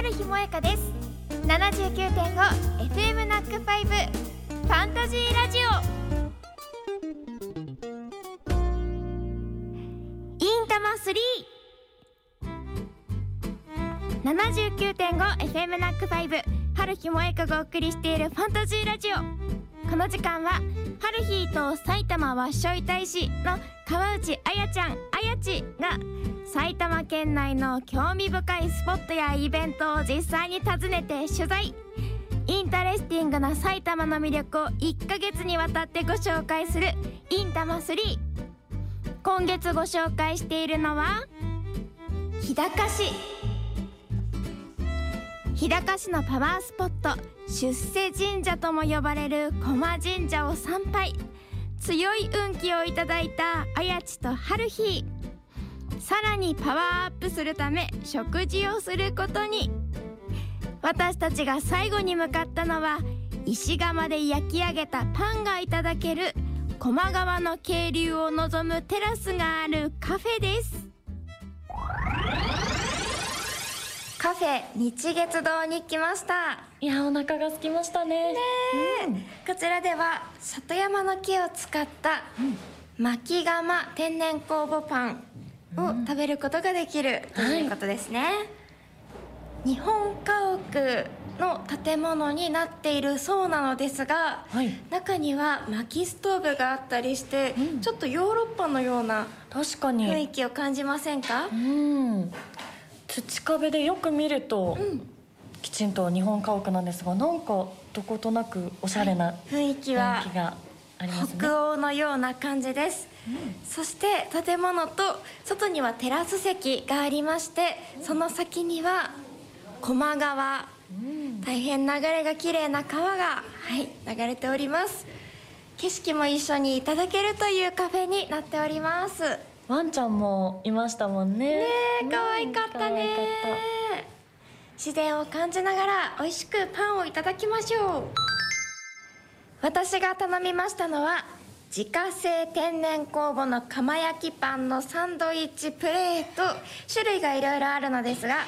春日萌香です。79.5FM ナックファイブファンタジーラジオ。インタマ 379.5FM ナックファイブ春日萌香がお送りしているファンタジーラジオ。この時間は春日と埼玉わっしょい大使の川内あやちゃんあやちが埼玉県内の興味深いスポットやイベントを実際に訪ねて取材。インタレスティングな埼玉の魅力を1ヶ月にわたってご紹介するインタマ3今月ご紹介しているのは日高市。日高市のパワースポット出世神社とも呼ばれる高麗神社を参拝。強い運気をいただいたあやちと春日。さらにパワーアップするため食事をすることに。私たちが最後に向かったのは石窯で焼き上げたパンがいただける駒川の渓流を望むテラスがあるカフェです。カフェ日月堂に来ました。いやお腹が空きましたね。ねこちらでは里山の木を使った巻窯天然酵母パンを食べることができるということですね、日本家屋の建物になっているそうなのですが、はい。中には薪ストーブがあったりして、うん。ちょっとヨーロッパのような確か雰囲に気を感じませんか、うん。土壁でよく見ると、きちんと日本家屋なんですがなんかどことなくおしゃれな雰囲気雰は囲気がありますね。北欧のような感じです、そして建物と外にはテラス席がありましてその先には駒川。大変流れが綺麗な川が、はい、流れております。景色も一緒にいただけるというカフェになっております。ねワンちゃんもいましたもんね。え可愛かったね。うん自然を感じながら美味しくパンをいただきましょう私が頼みましたのは自家製天然酵母の釜焼きパンのサンドイッチプレート。種類がいろいろあるのですが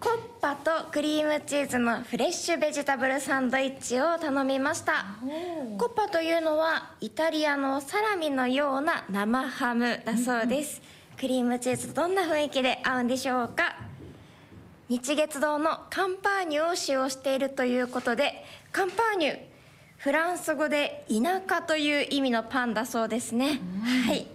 コッパとクリームチーズのフレッシュベジタブルサンドイッチを頼みました。コッパというのはイタリアのサラミのような生ハムだそうです。クリームチーズとどんな雰囲気で合うんでしょうか。日月堂のカンパーニュを使用しているということでカンパーニュフランス語で田舎という意味のパンだそうですね。はい。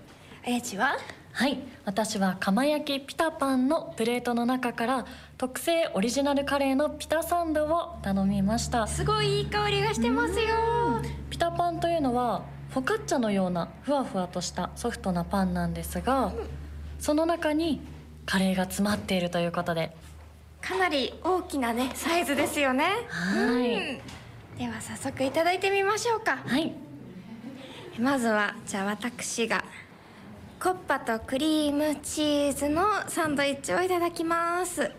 あやちは？はい。私は釜焼きピタパンのプレートの中から特製オリジナルカレーのピタサンドを頼みました。すごいいい香りがしてますよ。ピタパンというのはフォカッチャのようなふわふわとしたソフトなパンなんですが、その中にカレーが詰まっているということで。かなり大きなねサイズですよね。はい。うんでは早速いただいてみましょうか。はい。まずはじゃあ私がコッパとクリームチーズのサンドイッチをいただきます。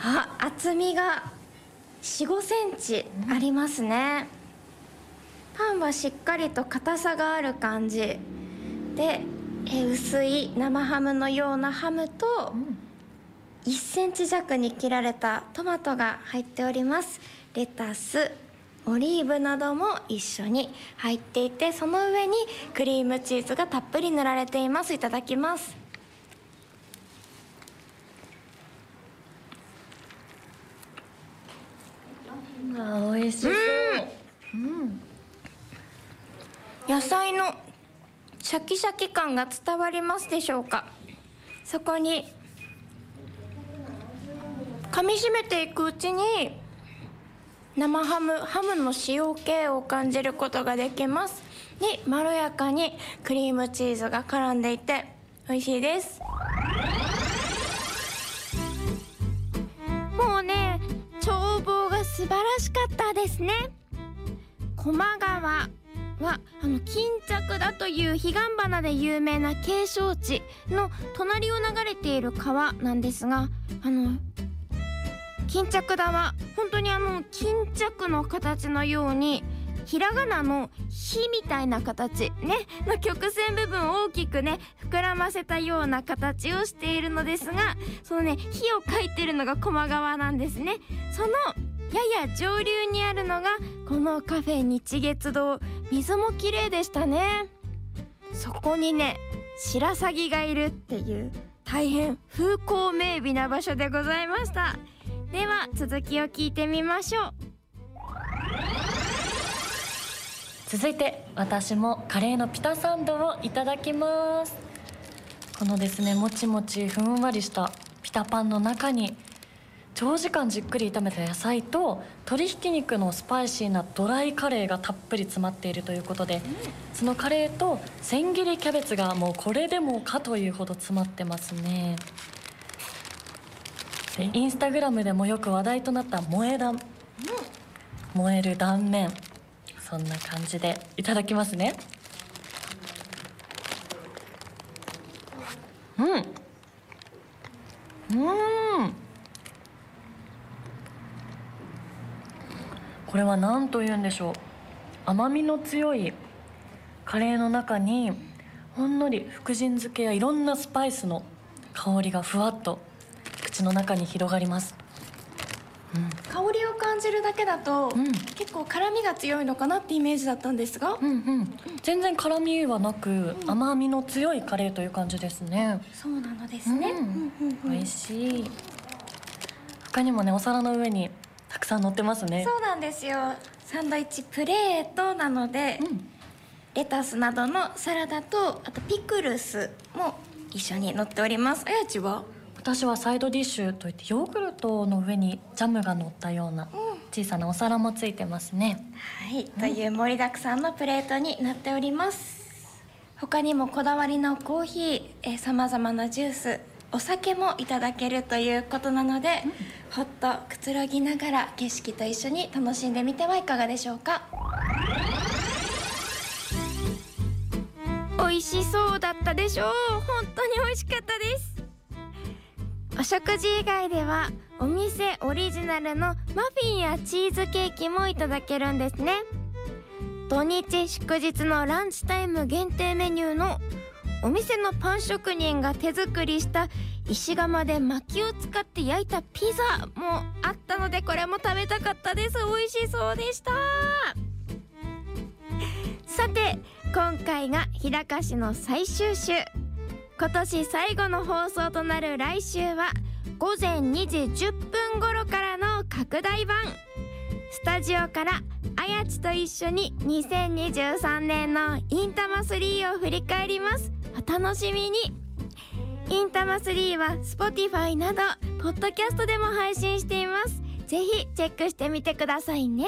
あ厚みが4 5センチありますね、パンはしっかりと硬さがある感じ。でえ薄い生ハムのようなハムと、うん。1センチ弱に切られたトマトが入っております。レタスオリーブなども一緒に入っていてその上にクリームチーズがたっぷり塗られています。いただきます。あ美味しそう、うん、野菜のシャキシャキ感が伝わりますでしょうか。そこに噛みしめていくうちに生ハムハムの塩気を感じることができます。でまろやかにクリームチーズが絡んでいて美味しいです。もうね眺望が素晴らしかったですね。駒川はあの巾着だという彼岸花で有名な景勝地の隣を流れている川なんですがあの巾着田は本当にあの巾着の形のようにひらがなの「ひ」みたいな形ねの曲線部分を大きくね膨らませたような形をしているのですがそのね「ひ」を書いてるのが駒川なんですね。そのやや上流にあるのがこのカフェ日月堂。水も綺麗でしたね。そこにね白鷺がいるっていう大変風光明媚な場所でございました。では続きを聞いてみましょう。続いて私もカレーのピタサンドをいただきます。このですねもちもちふんわりしたピタパンの中に長時間じっくり炒めた野菜と鶏ひき肉のスパイシーなドライカレーがたっぷり詰まっているということで、そのカレーと千切りキャベツがもうこれでもかというほど詰まってますね。インスタグラムでもよく話題となった萌え断、燃える断面。そんな感じでいただきますね。うん。うん。これは何と言うんでしょう。甘みの強いカレーの中にほんのり福神漬けやいろんなスパイスの香りがふわっと口の中に広がります。香りを感じるだけだと、うん。結構辛みが強いのかなってイメージだったんですが、うんうん。全然辛みはなく、甘みの強いカレーという感じですね。そうなのですね、うん。うんうんうん美味しい。他にもねお皿の上にたくさん乗ってますね。そうなんですよ。サンドイッチプレートなので、うん。レタスなどのサラダとあとピクルスも一緒に乗っております。あやちは？私はサイドディッシュといってヨーグルトの上にジャムが乗ったような小さなお皿もついてますね。はい、という盛りだくさんのプレートになっております。他にもこだわりのコーヒーさまざまなジュースお酒もいただけるということなので、ほっとくつろぎながら景色と一緒に楽しんでみてはいかがでしょうか。美味しそうだったでしょう。本当に美味しかったですお食事以外ではお店オリジナルのマフィンやチーズケーキもいただけるんですね。土日祝日のランチタイム限定メニューのお店のパン職人が手作りした石窯で薪を使って焼いたピザもあったのでこれも食べたかったです。美味しそうでした。さて今回が日高市の最終週。今年最後の放送となる来週は午前2時10分頃からの拡大版。スタジオからあやちと一緒に2023年のインタマ3を振り返ります。お楽しみに。インタマ3は Spotify などポッドキャストでも配信しています。ぜひチェックしてみてくださいね。